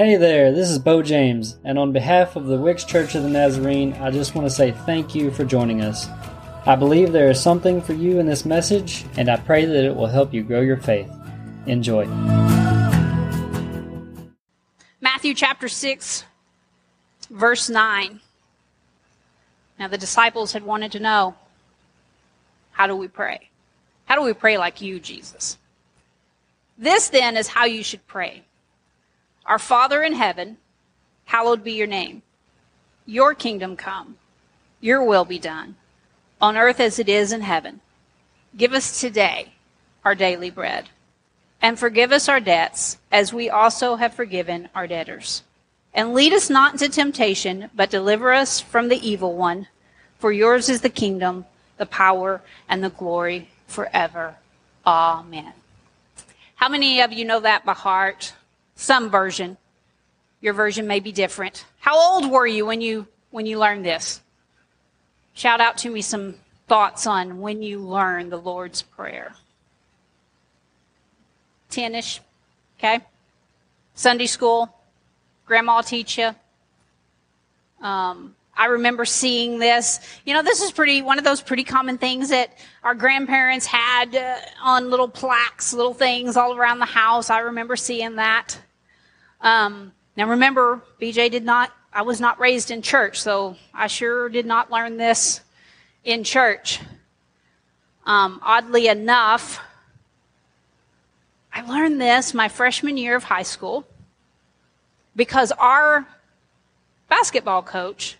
Hey there, this is Bo James, and on behalf of the Wicks Church of the Nazarene, I just want to say thank you for joining us. I believe there is something for you in this message, and I pray that it will help you grow your faith. Enjoy. Matthew chapter 6, verse 9. Now, the disciples had wanted to know how do we pray? How do we pray like you, Jesus? This then is how you should pray Our Father in heaven, hallowed be your name. Your kingdom come, your will be done, on earth as it is in heaven. Give us today our daily bread and forgive us our debts as we also have forgiven our debtors. And lead us not into temptation, but deliver us from the evil one. For yours is the kingdom, the power, and the glory forever. Amen. How many of you know that by heart? Some version. Your version may be different. How old were you when you when you learned this? Shout out to me some thoughts on when you learned the Lord's Prayer. 10 ish. Okay? Sunday school. Grandma teach you. Um, I remember seeing this. You know, this is pretty, one of those pretty common things that our grandparents had uh, on little plaques, little things all around the house. I remember seeing that. Um, now remember, BJ did not, I was not raised in church, so I sure did not learn this in church. Um, oddly enough, I learned this my freshman year of high school because our basketball coach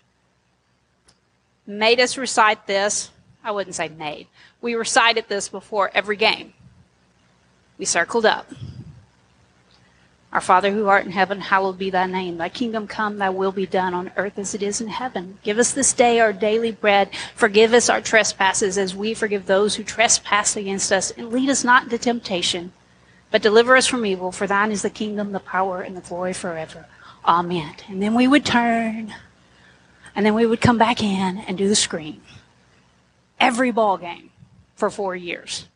made us recite this. I wouldn't say made. We recited this before every game. We circled up. Our Father who art in heaven, hallowed be thy name. Thy kingdom come, thy will be done on earth as it is in heaven. Give us this day our daily bread. Forgive us our trespasses as we forgive those who trespass against us. And lead us not into temptation, but deliver us from evil. For thine is the kingdom, the power, and the glory forever. Amen. And then we would turn, and then we would come back in and do the screen. Every ball game for four years.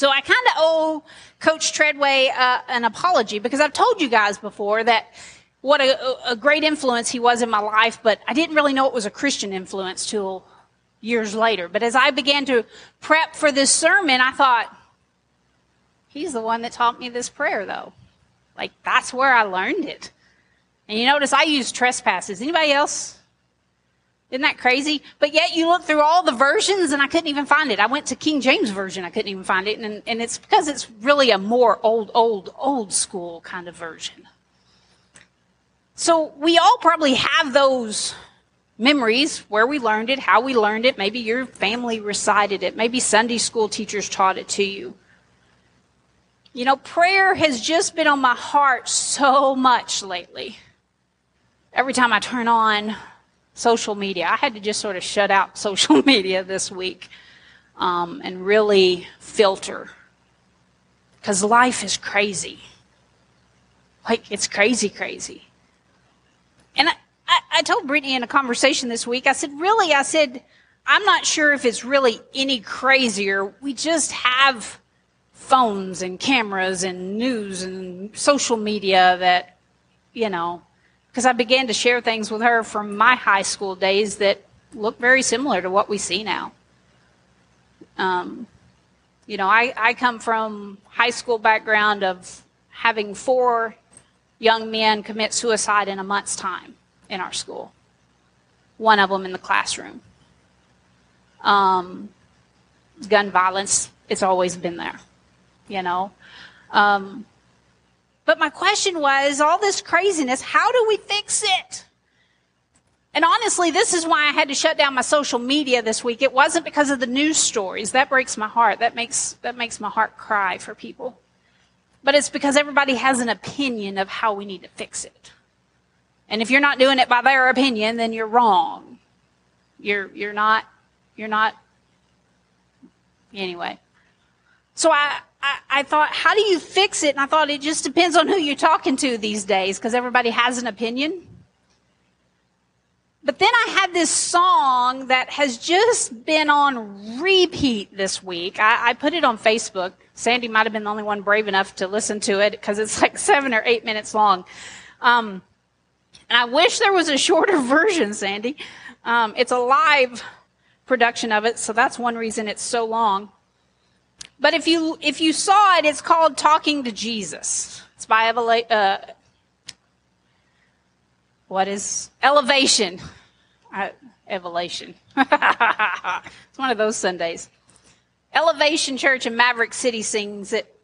So I kind of owe Coach Treadway uh, an apology because I've told you guys before that what a, a, great influence he was in my life, but I didn't really know it was a Christian influence till years later. But as I began to prep for this sermon, I thought, he's the one that taught me this prayer, though. Like, that's where I learned it. And you notice I use trespasses. Anybody else? Isn't that crazy? But yet you look through all the versions and I couldn't even find it. I went to King James Version. I couldn't even find it. And, and it's because it's really a more old, old, old school kind of version. So we all probably have those memories where we learned it, how we learned it. Maybe your family recited it. Maybe Sunday school teachers taught it to you. You know, prayer has just been on my heart so much lately. Every time I turn on social media. I had to just sort of shut out social media this week um, and really filter because life is crazy. Like, it's crazy, crazy. And I, I, I told Brittany in a conversation this week, I said, really, I said, I'm not sure if it's really any crazier. We just have phones and cameras and news and social media that, you know, because I began to share things with her from my high school days that look very similar to what we see now. Um, you know, I, I come from high school background of having four young men commit suicide in a month's time in our school. One of them in the classroom. Um, gun violence, it's always been there, you know. Um, but my question was all this craziness, how do we fix it? And honestly, this is why I had to shut down my social media this week. It wasn't because of the news stories. That breaks my heart. That makes, that makes my heart cry for people. But it's because everybody has an opinion of how we need to fix it. And if you're not doing it by their opinion, then you're wrong. You're, you're not, you're not, anyway. So I, I, I, thought, how do you fix it? And I thought it just depends on who you're talking to these days because everybody has an opinion. But then I had this song that has just been on repeat this week. I, I put it on Facebook. Sandy might have been the only one brave enough to listen to it because it's like seven or eight minutes long. Um, and I wish there was a shorter version, Sandy. Um, it's a live production of it, so that's one reason it's so long. But if you if you saw it, it's called Talking to Jesus. It's by uh, what is elevation? Elevation. it's one of those Sundays. Elevation Church in Maverick City sings it,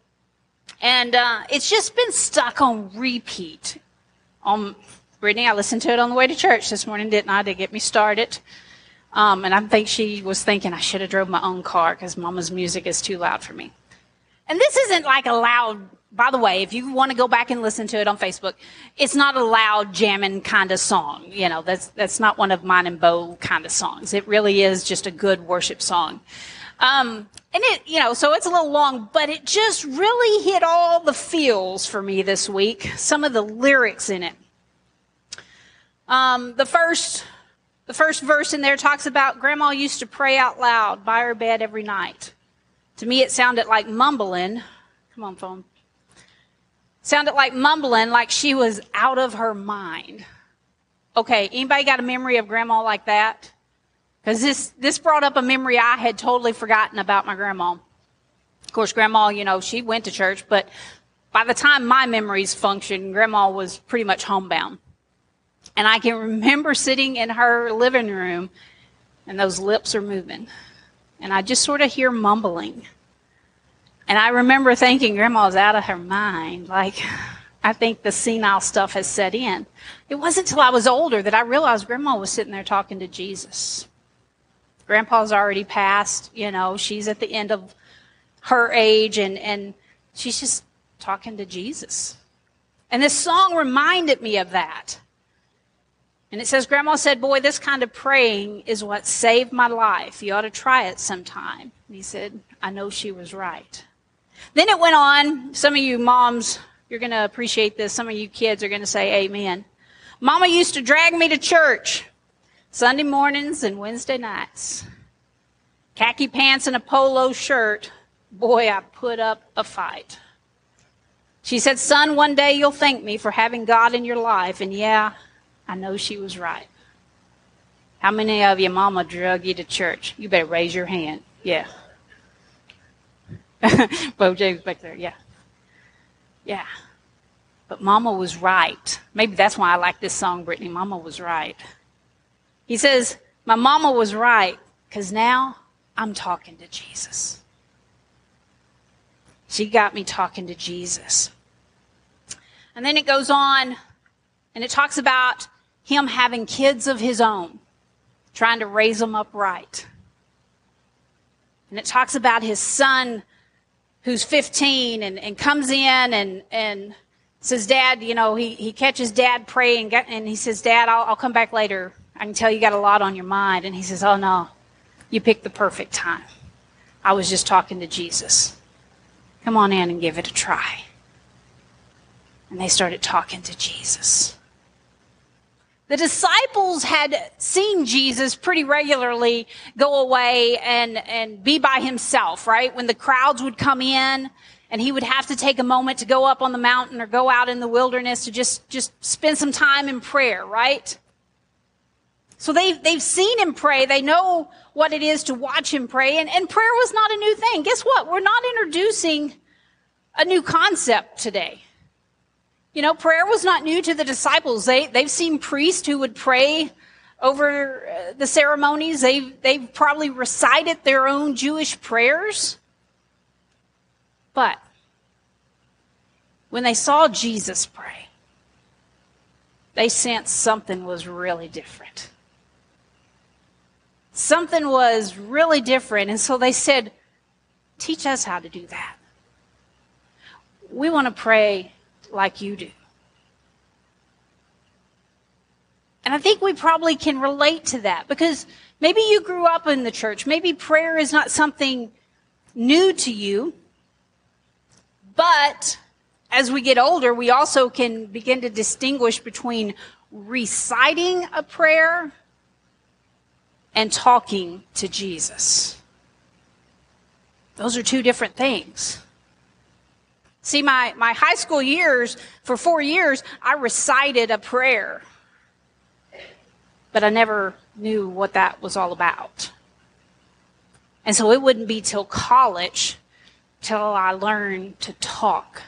and uh, it's just been stuck on repeat. On Brittany, I listened to it on the way to church this morning, didn't I? To get me started. Um, and I think she was thinking I should have drove my own car because Mama's music is too loud for me. And this isn't like a loud by the way, if you want to go back and listen to it on Facebook, it's not a loud jamming kind of song. You know, that's that's not one of mine and Bo kind of songs. It really is just a good worship song. Um, and it, you know, so it's a little long, but it just really hit all the feels for me this week. Some of the lyrics in it. Um, the first, the first verse in there talks about Grandma used to pray out loud by her bed every night. To me, it sounded like mumbling. Come on, phone sounded like mumbling, like she was out of her mind. Okay, anybody got a memory of grandma like that? Because this, this brought up a memory I had totally forgotten about my grandma. Of course, grandma, you know, she went to church, but by the time my memories functioned, grandma was pretty much homebound. And I can remember sitting in her living room and those lips are moving. And I just sort of hear mumbling. And I remember thinking grandma's out of her mind. Like, I think the senile stuff has set in. It wasn't until I was older that I realized grandma was sitting there talking to Jesus. Grandpa's already passed, you know, she's at the end of her age and, and she's just talking to Jesus. And this song reminded me of that. And it says, Grandma said, Boy, this kind of praying is what saved my life. You ought to try it sometime. And he said, I know she was right. Then it went on. Some of you moms, you're going to appreciate this. Some of you kids are going to say amen. Mama used to drag me to church Sunday mornings and Wednesday nights. Khaki pants and a polo shirt. Boy, I put up a fight. She said, Son, one day you'll thank me for having God in your life. And yeah, I know she was right. How many of you, Mama drug you to church? You better raise your hand. Yeah. Bo James back there, yeah. Yeah. But Mama was right. Maybe that's why I like this song, Brittany. Mama was right. He says, My mama was right, because now I'm talking to Jesus. She got me talking to Jesus. And then it goes on and it talks about him having kids of his own, trying to raise them up right. And it talks about his son who's 15 and, and comes in and, and says, Dad, you know, he, he catches Dad praying and he says, Dad, I'll, I'll come back later. I can tell you got a lot on your mind. And he says, Oh, no, you picked the perfect time. I was just talking to Jesus. Come on in and give it a try. And they started talking to Jesus. The disciples had seen Jesus pretty regularly go away and, and be by himself, right? When the crowds would come in and he would have to take a moment to go up on the mountain or go out in the wilderness to just, just spend some time in prayer, right? So they've, they've seen him pray. They know what it is to watch him pray. And, and prayer was not a new thing. Guess what? We're not introducing a new concept today. You know, prayer was not new to the disciples. They, they've seen priests who would pray over uh, the ceremonies. They've, they've probably recited their own Jewish prayers. But when they saw Jesus pray, they sensed something was really different. Something was really different. And so they said, Teach us how to do that. We want to pray like you do. And I think we probably can relate to that because maybe you grew up in the church. Maybe prayer is not something new to you. But as we get older, we also can begin to distinguish between reciting a prayer and talking to Jesus. Those are two different things. See, my, my high school years, for four years, I recited a prayer. But I never knew what that was all about. And so it wouldn't be till college till I learned to talk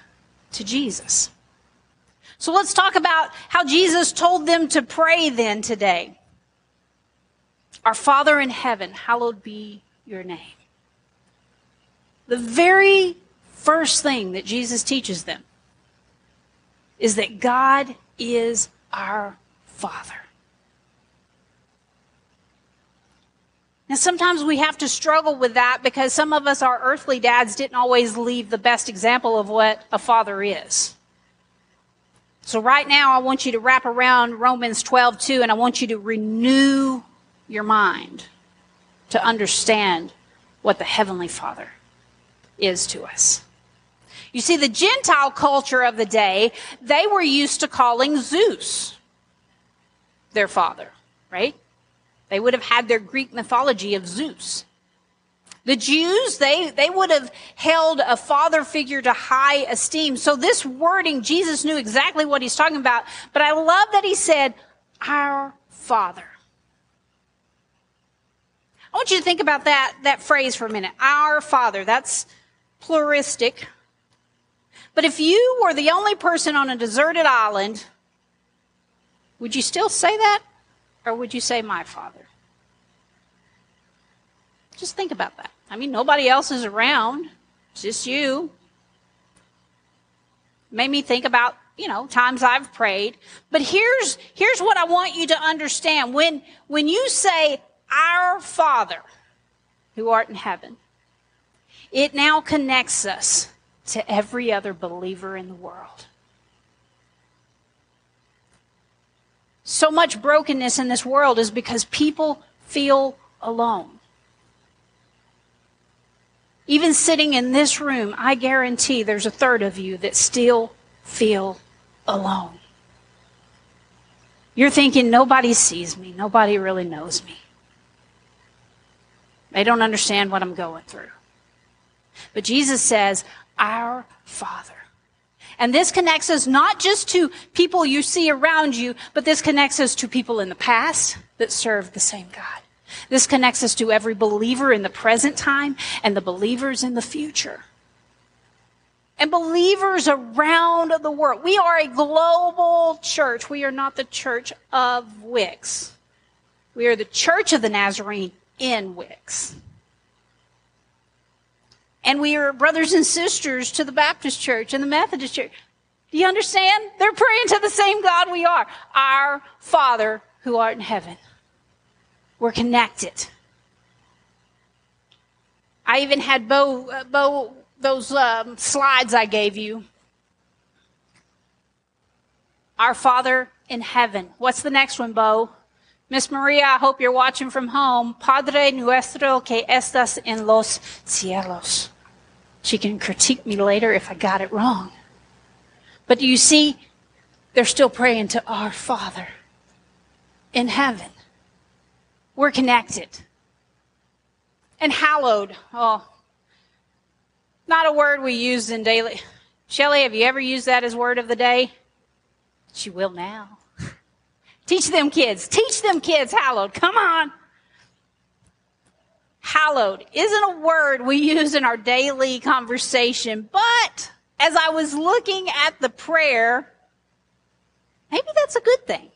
to Jesus. So let's talk about how Jesus told them to pray then today. Our Father in heaven, hallowed be your name. The very first thing that Jesus teaches them is that God is our Father. Now, sometimes we have to struggle with that because some of us, our earthly dads, didn't always leave the best example of what a father is. So, right now, I want you to wrap around Romans 12, 2, and I want you to renew your mind to understand what the Heavenly Father is to us. You see, the Gentile culture of the day, they were used to calling Zeus their father, right? They would have had their Greek mythology of Zeus. The Jews, they, they would have held a father figure to high esteem. So this wording, Jesus knew exactly what he's talking about. But I love that he said, our father. I want you to think about that, that phrase for a minute. Our father. That's pluralistic. But if you were the only person on a deserted island, would you still say that? Or would you say my father? Just think about that. I mean, nobody else is around. It's just you. Made me think about, you know, times I've prayed. But here's, here's what I want you to understand. When, when you say, our Father who art in heaven, it now connects us to every other believer in the world. So much brokenness in this world is because people feel alone. Even sitting in this room, I guarantee there's a third of you that still feel alone. You're thinking, nobody sees me, nobody really knows me. They don't understand what I'm going through. But Jesus says, our Father. And this connects us not just to people you see around you, but this connects us to people in the past that served the same God. This connects us to every believer in the present time and the believers in the future. And believers around the world. We are a global church. We are not the church of Wicks. We are the church of the Nazarene in Wicks. And we are brothers and sisters to the Baptist church and the Methodist church. Do you understand? They're praying to the same God we are. Our Father who art in heaven. We're connected. I even had Bo, uh, Bo those um, slides I gave you. Our Father in heaven. What's the next one, Bo? Miss Maria, I hope you're watching from home. Padre nuestro que estás en los cielos. She can critique me later if I got it wrong. But do you see, they're still praying to our Father in heaven. We're connected. And hallowed, oh, not a word we use in daily. Shelley, have you ever used that as word of the day? She will now. Teach them kids. Teach them kids hallowed. Come on hallowed isn't a word we use in our daily conversation, but as I was looking at the prayer, maybe that's a good thing.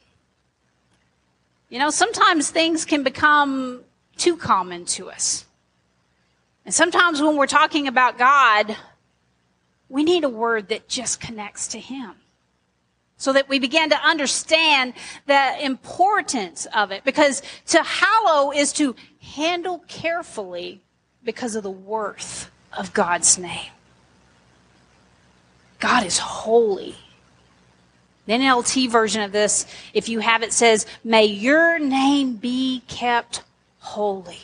You know, sometimes things can become too common to us. And sometimes when we're talking about God, we need a word that just connects to Him so that we begin to understand the importance of it. Because to hallow is to handle carefully because of the worth of God's name. God is holy. The NLT version of this, if you have it, says, May your name be kept holy.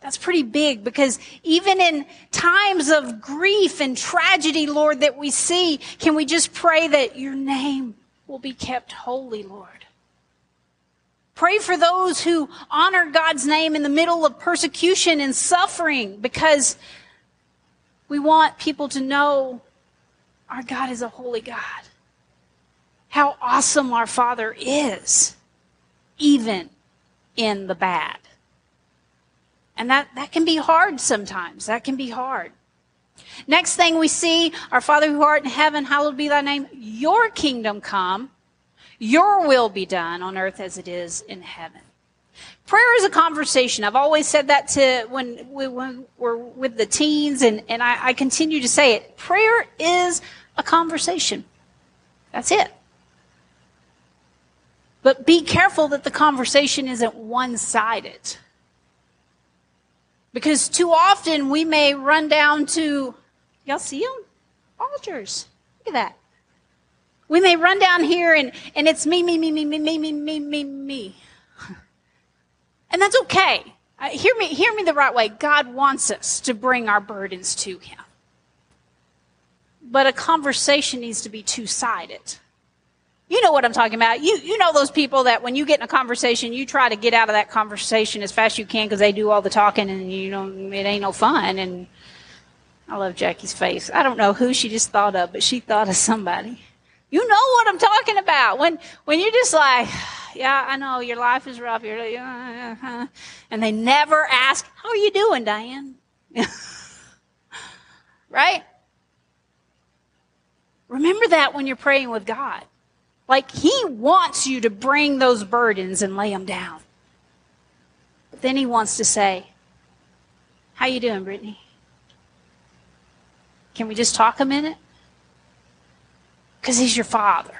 That's pretty big because even in times of grief and tragedy, Lord, that we see, can we just pray that your name will be kept holy, Lord? Pray for those who honor God's name in the middle of persecution and suffering because We want people to know our God is a holy God. How awesome our Father is, even in the bad. And that, that can be hard sometimes. That can be hard. Next thing we see, our Father who art in heaven, hallowed be thy name. Your kingdom come, your will be done on earth as it is in heaven. Prayer is a conversation. I've always said that to when, we, we're with the teens, and, and I, I continue to say it. Prayer is a conversation. That's it. But be careful that the conversation isn't one sided. Because too often we may run down to, y'all see them? Altars. Look at that. We may run down here and, and it's me, me, me, me, me, me, me, me, me, me. And that's okay. Uh, hear me, hear me the right way. God wants us to bring our burdens to Him. But a conversation needs to be two sided. You know what I'm talking about. You, you know those people that when you get in a conversation, you try to get out of that conversation as fast as you can because they do all the talking and you know, it ain't no fun. And I love Jackie's face. I don't know who she just thought of, but she thought of somebody. You know what I'm talking about. When, when you're just like, yeah, I know your life is rough. You're like, uh, and they never ask, how are you doing, Diane? right? Remember that when you're praying with God. Like he wants you to bring those burdens and lay them down. But then he wants to say, how you doing, Brittany? Can we just talk a minute? Because he's your father.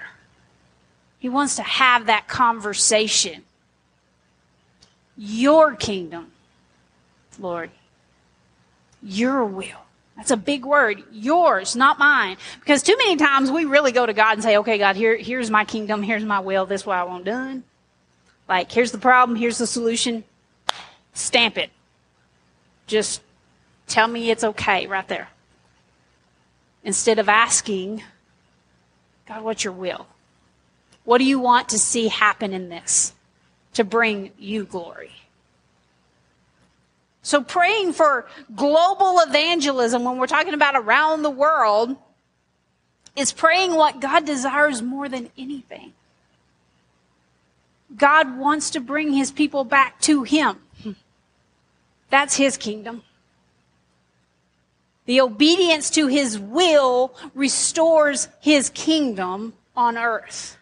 He wants to have that conversation. Your kingdom, Lord. Your will. That's a big word. Yours, not mine. Because too many times we really go to God and say, okay, God, here, here's my kingdom, here's my will, this is what I want done. Like, here's the problem, here's the solution. Stamp it. Just tell me it's okay right there. Instead of asking, God, what's your will? What do you want to see happen in this to bring you glory? So praying for global evangelism when we're talking about around the world is praying what God desires more than anything. God wants to bring his people back to him. That's his kingdom. The obedience to his will restores his kingdom on earth.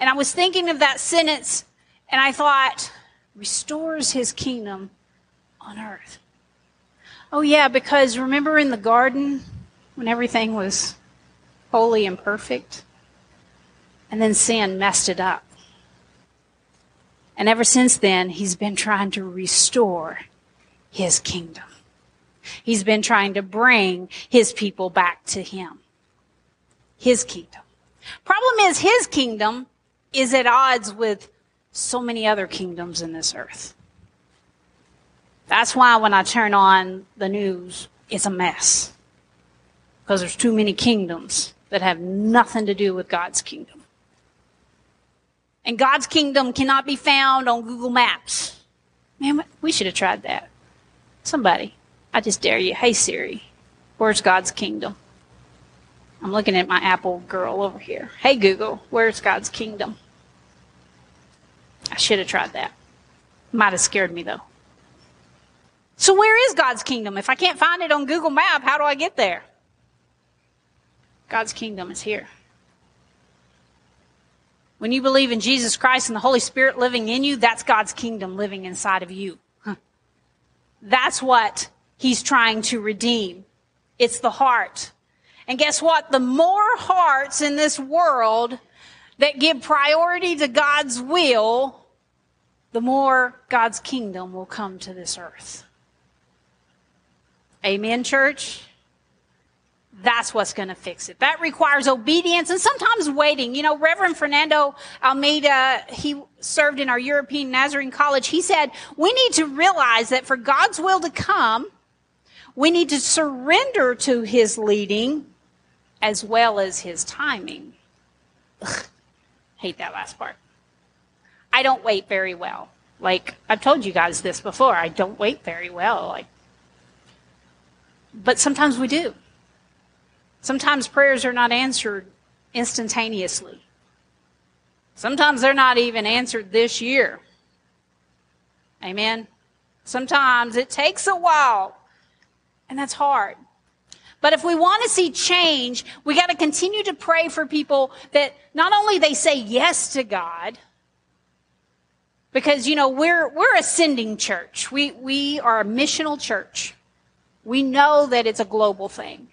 And I was thinking of that sentence and I thought, restores his kingdom on earth. Oh, yeah, because remember in the garden when everything was holy and perfect? And then sin messed it up. And ever since then, he's been trying to restore his kingdom. He's been trying to bring his people back to him. His kingdom. Problem is, his kingdom is at odds with so many other kingdoms in this earth. That's why when I turn on the news, it's a mess. Because there's too many kingdoms that have nothing to do with God's kingdom. And God's kingdom cannot be found on Google Maps. Man, we should have tried that. Somebody, I just dare you. Hey Siri, where's God's kingdom? I'm looking at my Apple girl over here. Hey Google, where's God's kingdom? I should have tried that. Might have scared me though. So where is God's kingdom? If I can't find it on Google Map, how do I get there? God's kingdom is here. When you believe in Jesus Christ and the Holy Spirit living in you, that's God's kingdom living inside of you. That's what he's trying to redeem. It's the heart. And guess what? The more hearts in this world that give priority to God's will, the more God's kingdom will come to this earth. Amen, church? That's what's going to fix it. That requires obedience and sometimes waiting. You know, Reverend Fernando Almeida, he served in our European Nazarene College. He said, we need to realize that for God's will to come, we need to surrender to his leading as well as his timing. Ugh, hate that last part. I don't wait very well. Like I've told you guys this before, I don't wait very well. Like But sometimes we do. Sometimes prayers are not answered instantaneously. Sometimes they're not even answered this year. Amen. Sometimes it takes a while, and that's hard. But if we want to see change, we got to continue to pray for people that not only they say yes to God, because you know we're we're a sending church. We we are a missional church. We know that it's a global thing.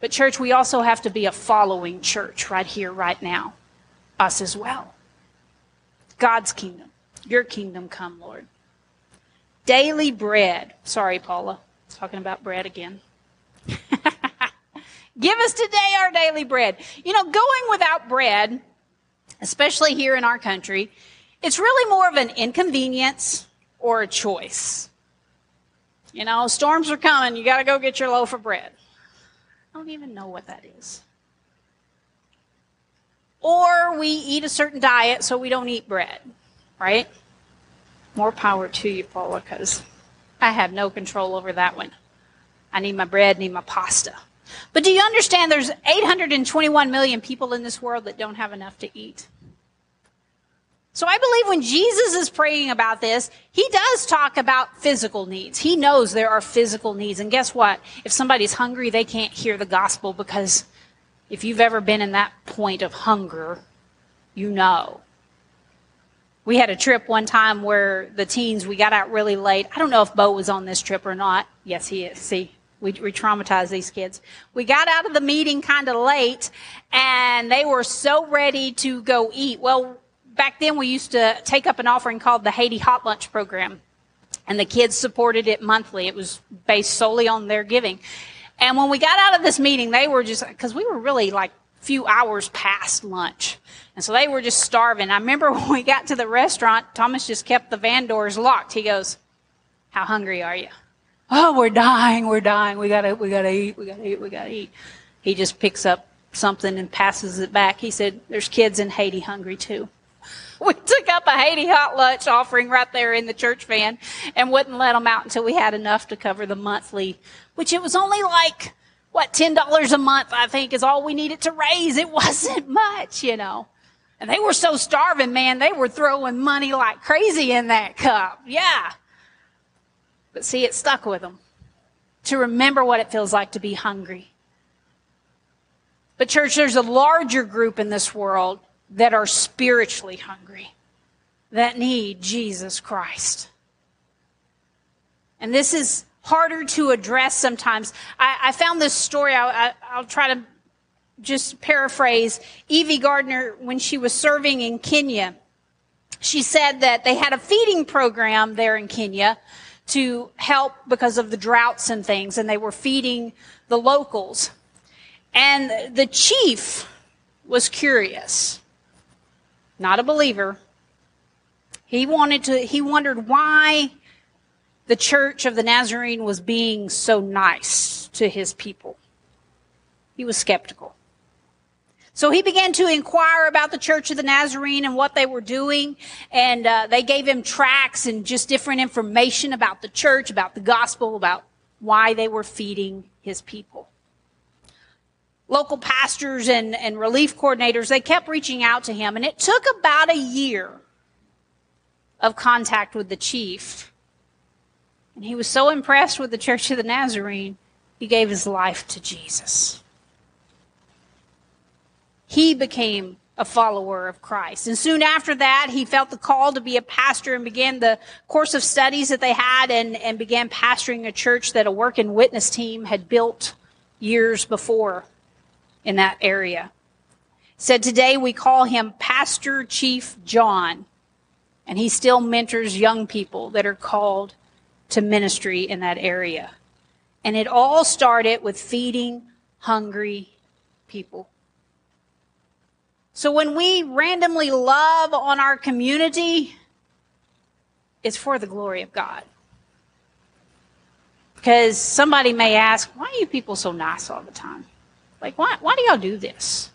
But church, we also have to be a following church right here right now. Us as well. God's kingdom. Your kingdom come, Lord. Daily bread. Sorry, Paula. Talking about bread again. Give us today our daily bread. You know, going without bread, especially here in our country, it's really more of an inconvenience or a choice. You know, storms are coming, you got to go get your loaf of bread. I don't even know what that is. Or we eat a certain diet so we don't eat bread, right? More power to you, Paula, because I have no control over that one. I need my bread, need my pasta. But do you understand there's 821 million people in this world that don't have enough to eat? So I believe when Jesus is praying about this, he does talk about physical needs. He knows there are physical needs. And guess what? If somebody's hungry, they can't hear the gospel because if you've ever been in that point of hunger, you know. We had a trip one time where the teens, we got out really late. I don't know if Bo was on this trip or not. Yes, he is. See, we re-traumatized these kids. We got out of the meeting kind of late and they were so ready to go eat. Well, back then we used to take up an offering called the Haiti Hot Lunch Program. And the kids supported it monthly. It was based solely on their giving. And when we got out of this meeting, they were just, cause we were really like few hours past lunch. And so they were just starving. I remember when we got to the restaurant, Thomas just kept the van doors locked. He goes, how hungry are you? Oh, we're dying, we're dying. We gotta, we gotta eat, we gotta eat, we gotta eat. He just picks up something and passes it back. He said, there's kids in Haiti hungry too. We took up a Haiti hot lunch offering right there in the church van and wouldn't let them out until we had enough to cover the monthly, which it was only like, what, $10 a month, I think is all we needed to raise. It wasn't much, you know. And they were so starving, man, they were throwing money like crazy in that cup. Yeah. But see, it stuck with them to remember what it feels like to be hungry. But church, there's a larger group in this world that are spiritually hungry, that need Jesus Christ. And this is harder to address sometimes. I, I found this story, I, will try to just paraphrase. Evie Gardner, when she was serving in Kenya, she said that they had a feeding program there in Kenya to help because of the droughts and things, and they were feeding the locals. And the chief was curious, not a believer. He wanted to, he wondered why the church of the Nazarene was being so nice to his people. He was skeptical. So he began to inquire about the Church of the Nazarene and what they were doing. And uh, they gave him tracts and just different information about the church, about the gospel, about why they were feeding his people. Local pastors and, and relief coordinators, they kept reaching out to him. And it took about a year of contact with the chief. And he was so impressed with the Church of the Nazarene, he gave his life to Jesus he became a follower of Christ. And soon after that, he felt the call to be a pastor and began the course of studies that they had and, and began pastoring a church that a work and witness team had built years before in that area. Said today we call him Pastor Chief John, and he still mentors young people that are called to ministry in that area. And it all started with feeding hungry people. So when we randomly love on our community, it's for the glory of God. Because somebody may ask, why are you people so nice all the time? Like, why, why do y'all do this?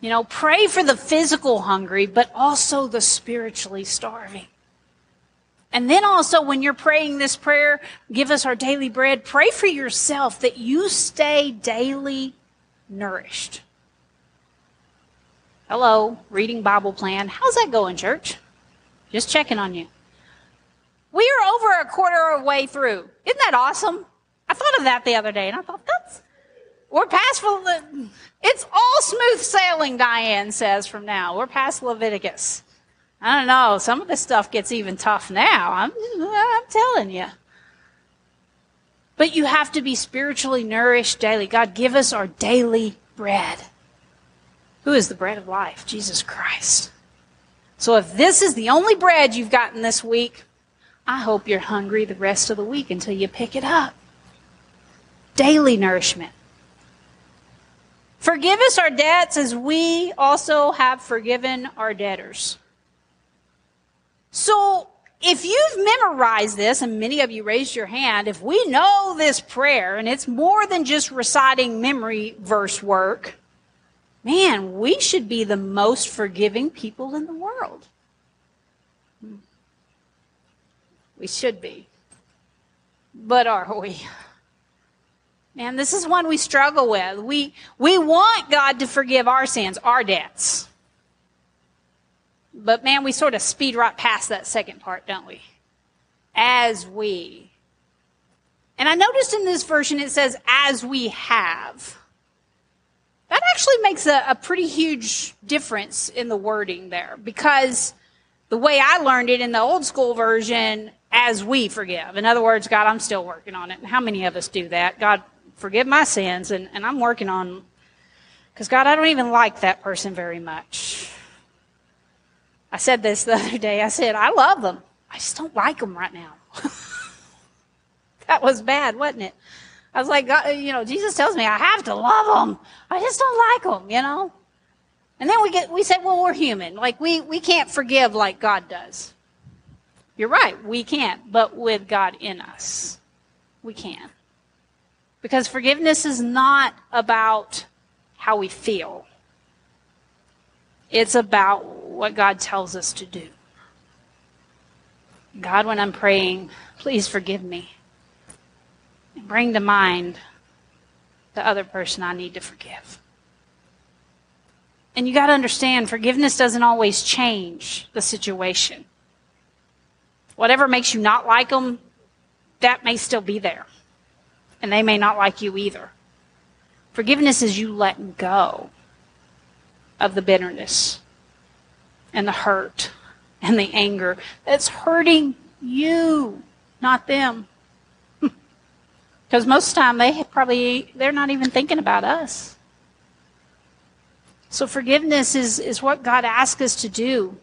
You know, pray for the physical hungry, but also the spiritually starving. And then also, when you're praying this prayer, give us our daily bread, pray for yourself that you stay daily nourished. Hello, reading Bible plan. How's that going, church? Just checking on you. We are over a quarter of the way through. Isn't that awesome? I thought of that the other day and I thought that's, we're past, it's all smooth sailing, Diane says from now. We're past Leviticus. I don't know. Some of this stuff gets even tough now. I'm, I'm telling you. But you have to be spiritually nourished daily. God, give us our daily bread. Who is the bread of life? Jesus Christ. So if this is the only bread you've gotten this week, I hope you're hungry the rest of the week until you pick it up. Daily nourishment. Forgive us our debts as we also have forgiven our debtors. So, if you've memorized this, and many of you raised your hand, if we know this prayer, and it's more than just reciting memory verse work, man, we should be the most forgiving people in the world. We should be. But are we? Man, this is one we struggle with. We, we want God to forgive our sins, our debts. But man, we sort of speed right past that second part, don't we? As we. And I noticed in this version it says, as we have. That actually makes a, a pretty huge difference in the wording there because the way I learned it in the old school version, as we forgive. In other words, God, I'm still working on it. And How many of us do that? God, forgive my sins, and, and I'm working on, because God, I don't even like that person very much. I said this the other day. I said, I love them. I just don't like them right now. that was bad, wasn't it? I was like, God, you know, Jesus tells me I have to love them. I just don't like them, you know? And then we get, we say, well, we're human. Like, we, we can't forgive like God does. You're right, we can't, but with God in us, we can. Because forgiveness is not about how we feel. It's about what God tells us to do. God, when I'm praying, please forgive me. Bring to mind the other person I need to forgive. And you got to understand, forgiveness doesn't always change the situation. Whatever makes you not like them, that may still be there. And they may not like you either. Forgiveness is you letting go of the bitterness and the hurt and the anger that's hurting you, not them. Because most of the time they probably they're not even thinking about us. So forgiveness is, is what God asks us to do.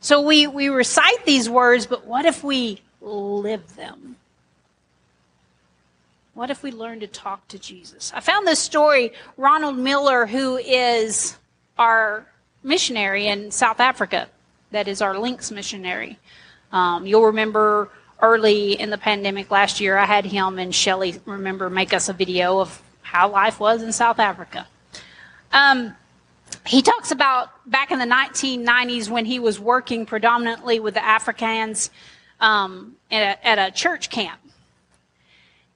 So we, we recite these words, but what if we live them? What if we learn to talk to Jesus? I found this story, Ronald Miller, who is our missionary in South Africa, that is our Links missionary. Um, you'll remember early in the pandemic last year, I had him and Shelly, remember, make us a video of how life was in South Africa. Um, he talks about back in the 1990s when he was working predominantly with the Afrikaans um, at, a, at a church camp.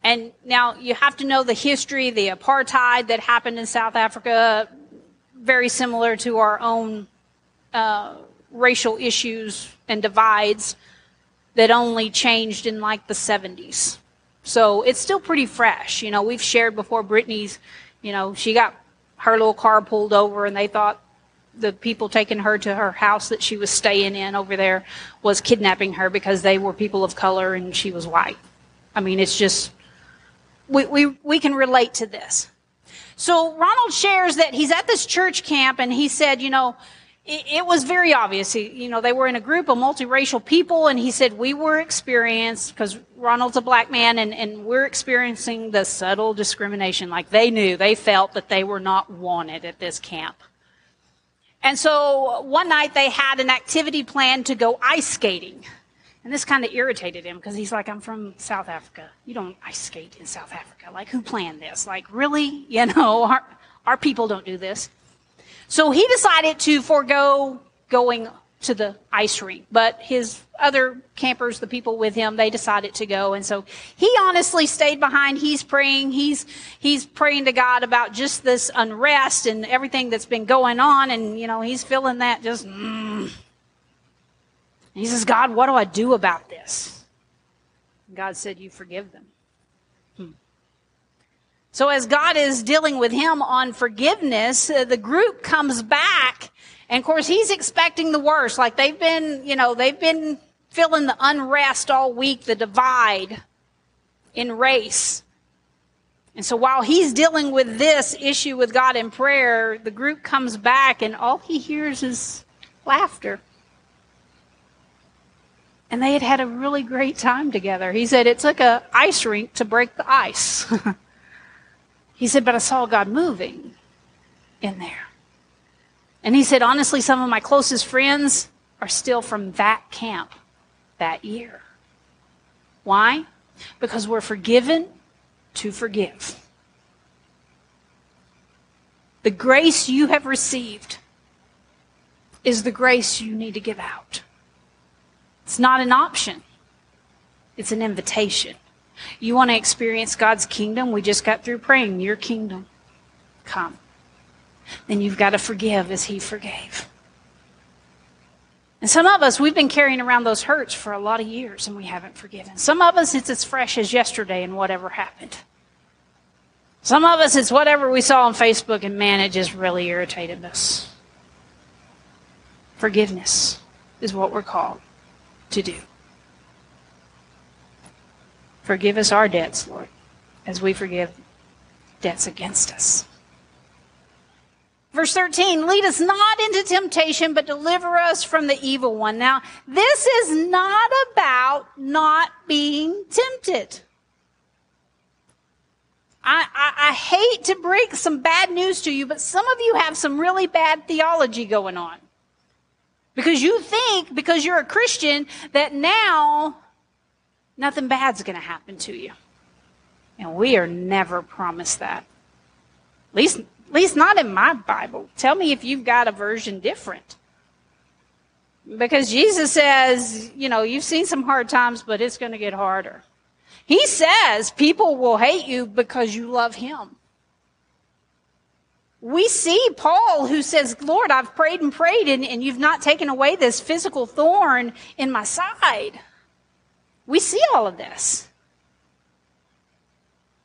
And now you have to know the history, the apartheid that happened in South Africa, very similar to our own uh, racial issues and divides that only changed in like the 70s. So it's still pretty fresh. You know, we've shared before Brittany's, you know, she got her little car pulled over and they thought the people taking her to her house that she was staying in over there was kidnapping her because they were people of color and she was white. I mean, it's just we, we, we can relate to this. So Ronald shares that he's at this church camp and he said, you know, it, it was very obvious. He, you know, they were in a group of multiracial people and he said, we were experienced, because Ronald's a black man and, and we're experiencing the subtle discrimination. Like they knew, they felt that they were not wanted at this camp. And so one night they had an activity planned to go ice skating. And this kind of irritated him because he's like, I'm from South Africa. You don't ice skate in South Africa. Like, who planned this? Like, really? You know, our, our people don't do this. So he decided to forego going to the ice rink. But his other campers, the people with him, they decided to go. And so he honestly stayed behind. He's praying. He's, he's praying to God about just this unrest and everything that's been going on. And, you know, he's feeling that just, mm. He says, God, what do I do about this? And God said, you forgive them. Hmm. So as God is dealing with him on forgiveness, uh, the group comes back and of course, he's expecting the worst. Like they've been, you know, they've been feeling the unrest all week, the divide in race. And so while he's dealing with this issue with God in prayer, the group comes back and all he hears is laughter. And they had had a really great time together. He said it took a ice rink to break the ice. he said, but I saw God moving in there. And he said, honestly, some of my closest friends are still from that camp that year. Why? Because we're forgiven to forgive. The grace you have received is the grace you need to give out. It's not an option. It's an invitation. You want to experience God's kingdom? We just got through praying, Your kingdom come then you've got to forgive as he forgave. And some of us, we've been carrying around those hurts for a lot of years and we haven't forgiven. Some of us, it's as fresh as yesterday and whatever happened. Some of us, it's whatever we saw on Facebook and man, it just really irritated us. Forgiveness is what we're called to do. Forgive us our debts, Lord, as we forgive debts against us. Verse 13, lead us not into temptation, but deliver us from the evil one. Now, this is not about not being tempted. I, I, I, hate to break some bad news to you, but some of you have some really bad theology going on. Because you think, because you're a Christian, that now nothing bad's going to happen to you. And we are never promised that. At least at least not in my Bible. Tell me if you've got a version different. Because Jesus says, you know, you've seen some hard times, but it's going to get harder. He says people will hate you because you love him. We see Paul who says, Lord, I've prayed and prayed and, and you've not taken away this physical thorn in my side. We see all of this.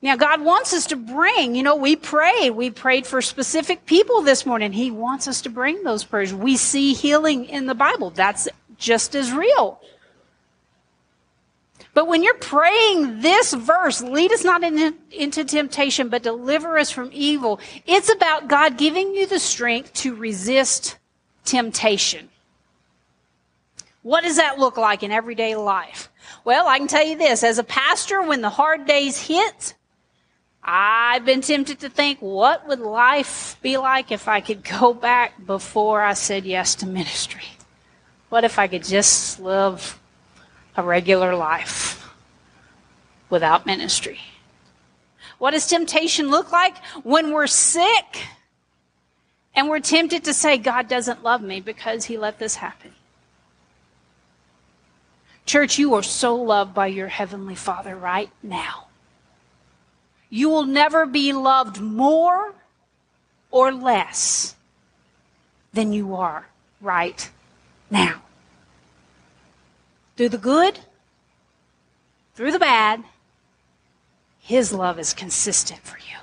Now, God wants us to bring, you know, we pray. We prayed for specific people this morning. He wants us to bring those prayers. We see healing in the Bible. That's just as real. But when you're praying this verse, lead us not in, into temptation, but deliver us from evil, it's about God giving you the strength to resist temptation. What does that look like in everyday life? Well, I can tell you this. As a pastor, when the hard days hit, I've been tempted to think, what would life be like if I could go back before I said yes to ministry? What if I could just live a regular life without ministry? What does temptation look like when we're sick and we're tempted to say, God doesn't love me because he let this happen? Church, you are so loved by your Heavenly Father right now. You will never be loved more or less than you are right now. Through the good, through the bad, His love is consistent for you.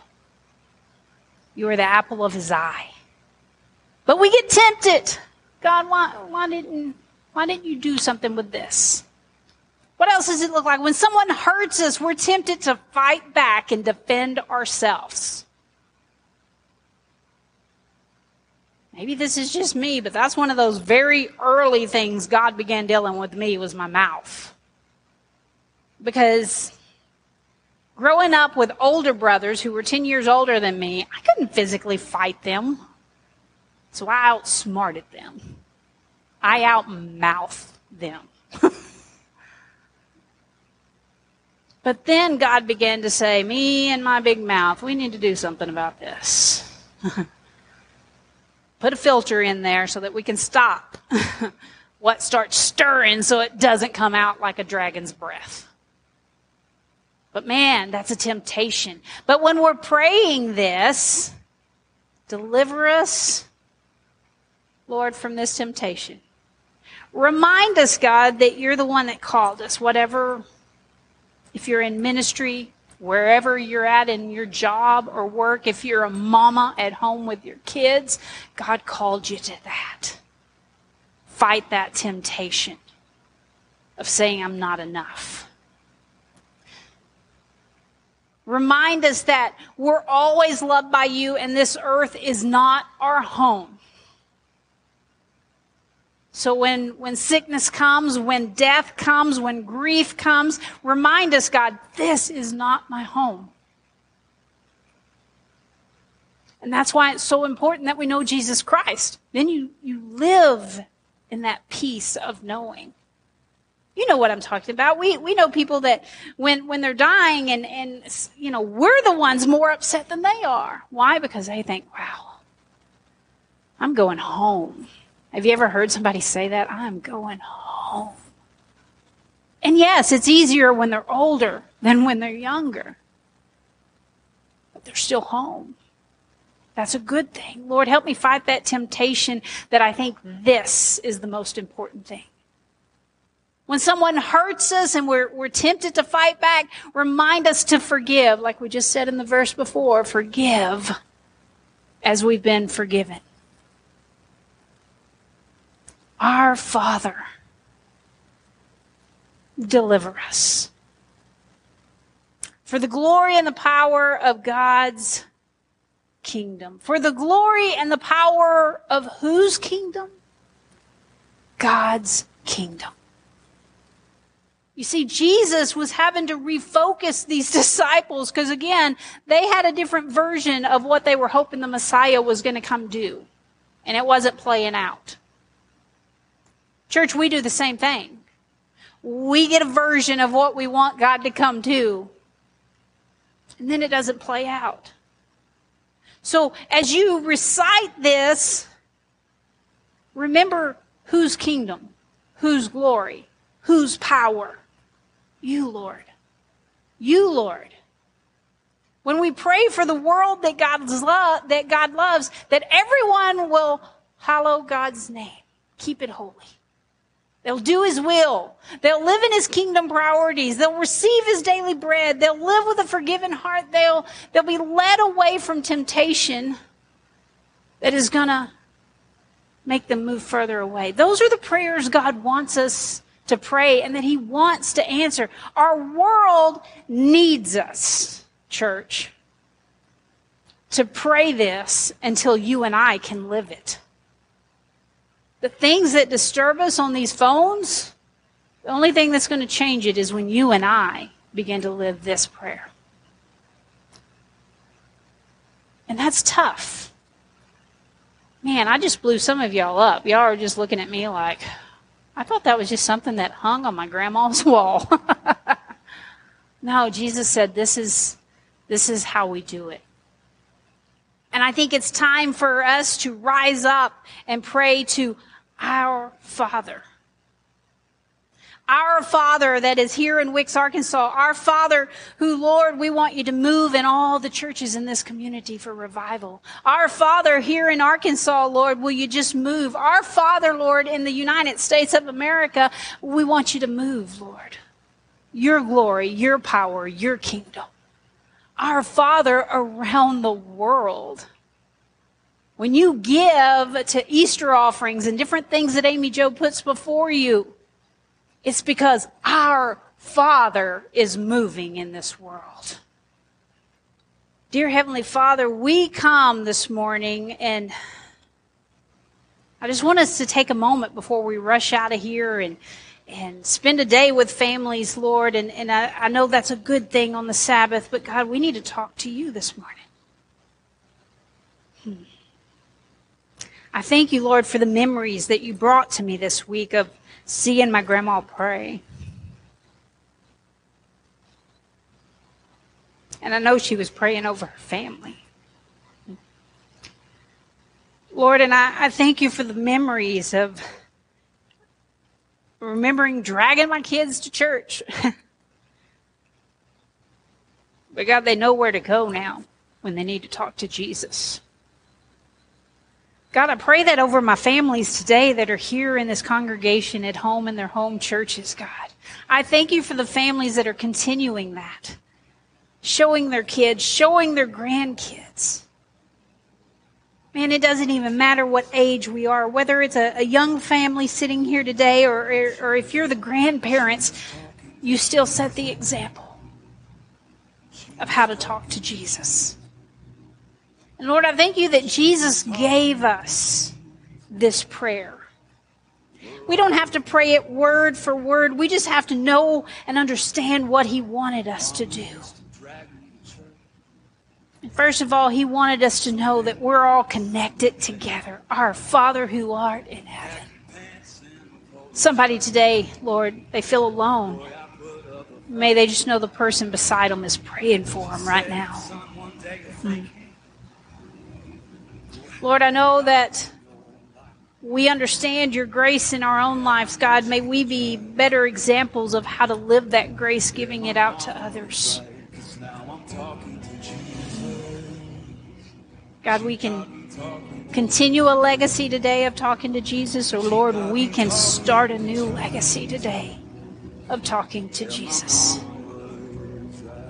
You are the apple of His eye. But we get tempted. God, why, why didn't, why didn't you do something with this? What else does it look like? When someone hurts us, we're tempted to fight back and defend ourselves. Maybe this is just me, but that's one of those very early things God began dealing with me was my mouth. Because growing up with older brothers who were 10 years older than me, I couldn't physically fight them. So I outsmarted them. I outmouthed them. But then God began to say, Me and my big mouth, we need to do something about this. Put a filter in there so that we can stop what starts stirring so it doesn't come out like a dragon's breath. But man, that's a temptation. But when we're praying this, deliver us, Lord, from this temptation. Remind us, God, that you're the one that called us, whatever, if you're in ministry, wherever you're at in your job or work, if you're a mama at home with your kids, God called you to that. Fight that temptation of saying, I'm not enough. Remind us that we're always loved by you and this earth is not our home. So when, when sickness comes, when death comes, when grief comes, remind us, God, this is not my home. And that's why it's so important that we know Jesus Christ. Then you, you live in that peace of knowing. You know what I'm talking about. We, we know people that when, when they're dying and, and, you know, we're the ones more upset than they are. Why? Because they think, wow, I'm going home. Have you ever heard somebody say that? I'm going home. And yes, it's easier when they're older than when they're younger. But they're still home. That's a good thing. Lord, help me fight that temptation that I think this is the most important thing. When someone hurts us and we're, we're tempted to fight back, remind us to forgive, like we just said in the verse before, forgive as we've been forgiven. Our Father, deliver us. For the glory and the power of God's kingdom. For the glory and the power of whose kingdom? God's kingdom. You see, Jesus was having to refocus these disciples because again, they had a different version of what they were hoping the Messiah was going to come do. And it wasn't playing out. Church, we do the same thing. We get a version of what we want God to come to. And then it doesn't play out. So as you recite this, remember whose kingdom, whose glory, whose power you, Lord. You, Lord. When we pray for the world that, God's lo- that God loves, that everyone will hallow God's name. Keep it holy. They'll do His will. They'll live in His kingdom priorities. They'll receive His daily bread. They'll live with a forgiven heart. They'll, they'll be led away from temptation that is gonna make them move further away. Those are the prayers God wants us to pray and that He wants to answer. Our world needs us, church, to pray this until you and I can live it. The things that disturb us on these phones, the only thing that's going to change it is when you and I begin to live this prayer. And that's tough. Man, I just blew some of y'all up. Y'all are just looking at me like, I thought that was just something that hung on my grandma's wall. no, Jesus said this is this is how we do it. And I think it's time for us to rise up and pray to our Father. Our Father that is here in Wickes, Arkansas. Our Father who, Lord, we want you to move in all the churches in this community for revival. Our Father here in Arkansas, Lord, will you just move? Our Father, Lord, in the United States of America, we want you to move, Lord. Your glory, your power, your kingdom. Our Father around the world. When you give to Easter offerings and different things that Amy Joe puts before you, it's because our Father is moving in this world. Dear Heavenly Father, we come this morning and I just want us to take a moment before we rush out of here and and spend a day with families, Lord. And, and I, I know that's a good thing on the Sabbath, but God, we need to talk to you this morning. I thank you, Lord, for the memories that you brought to me this week of seeing my grandma pray. And I know she was praying over her family. Lord, and I, I thank you for the memories of remembering dragging my kids to church. but God, they know where to go now when they need to talk to Jesus. God, I pray that over my families today that are here in this congregation at home in their home churches, God. I thank you for the families that are continuing that, showing their kids, showing their grandkids. Man, it doesn't even matter what age we are, whether it's a, a young family sitting here today or, or, or if you're the grandparents, you still set the example of how to talk to Jesus. Lord, I thank you that Jesus gave us this prayer. We don't have to pray it word for word. We just have to know and understand what He wanted us to do. First of all, He wanted us to know that we're all connected together. Our Father who art in heaven. Somebody today, Lord, they feel alone. May they just know the person beside them is praying for them right now. Hmm. Lord, I know that we understand your grace in our own lives, God. May we be better examples of how to live that grace, giving it out to others. God, we can continue a legacy today of talking to Jesus, or Lord, we can start a new legacy today of talking to Jesus.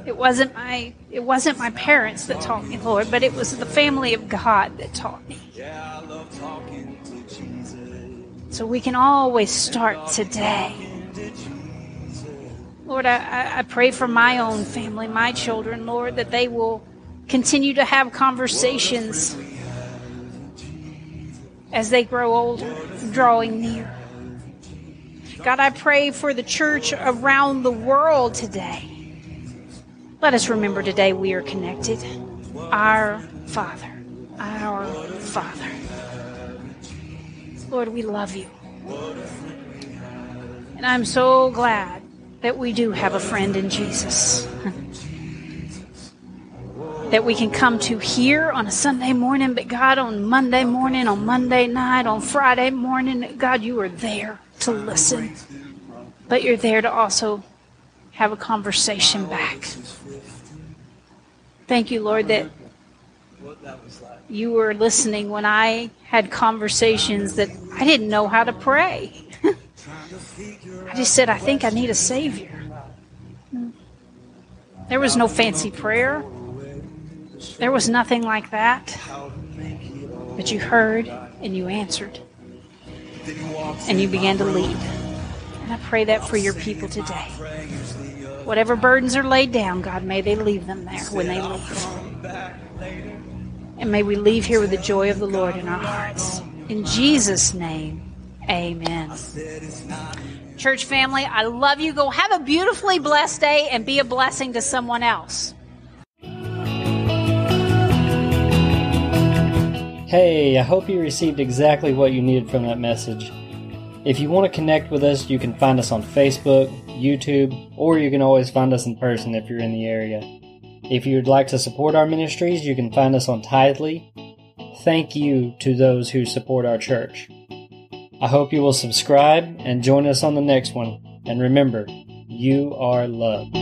It wasn't my it wasn't my parents that taught me, Lord, but it was the family of God that taught me. So we can always start today. Lord, I, I pray for my own family, my children, Lord, that they will continue to have conversations as they grow older, drawing near. God, I pray for the church around the world today. Let us remember today we are connected. Our Father, our Father. Lord, we love you. And I'm so glad that we do have a friend in Jesus. that we can come to here on a Sunday morning, but God, on Monday morning, on Monday night, on Friday morning, God, you are there to listen. But you're there to also have a conversation back. Thank you, Lord, that you were listening when I had conversations that I didn't know how to pray. I just said, I think I need a Savior. There was no fancy prayer, there was nothing like that. But you heard and you answered, and you began to lead. And I pray that for your people today. Whatever burdens are laid down, God, may they leave them there when they leave. And may we leave here with the joy of the Lord in our hearts. In Jesus' name, amen. Church family, I love you. Go have a beautifully blessed day and be a blessing to someone else. Hey, I hope you received exactly what you needed from that message. If you want to connect with us, you can find us on Facebook, YouTube, or you can always find us in person if you're in the area. If you'd like to support our ministries, you can find us on Tithely. Thank you to those who support our church. I hope you will subscribe and join us on the next one. And remember, you are loved.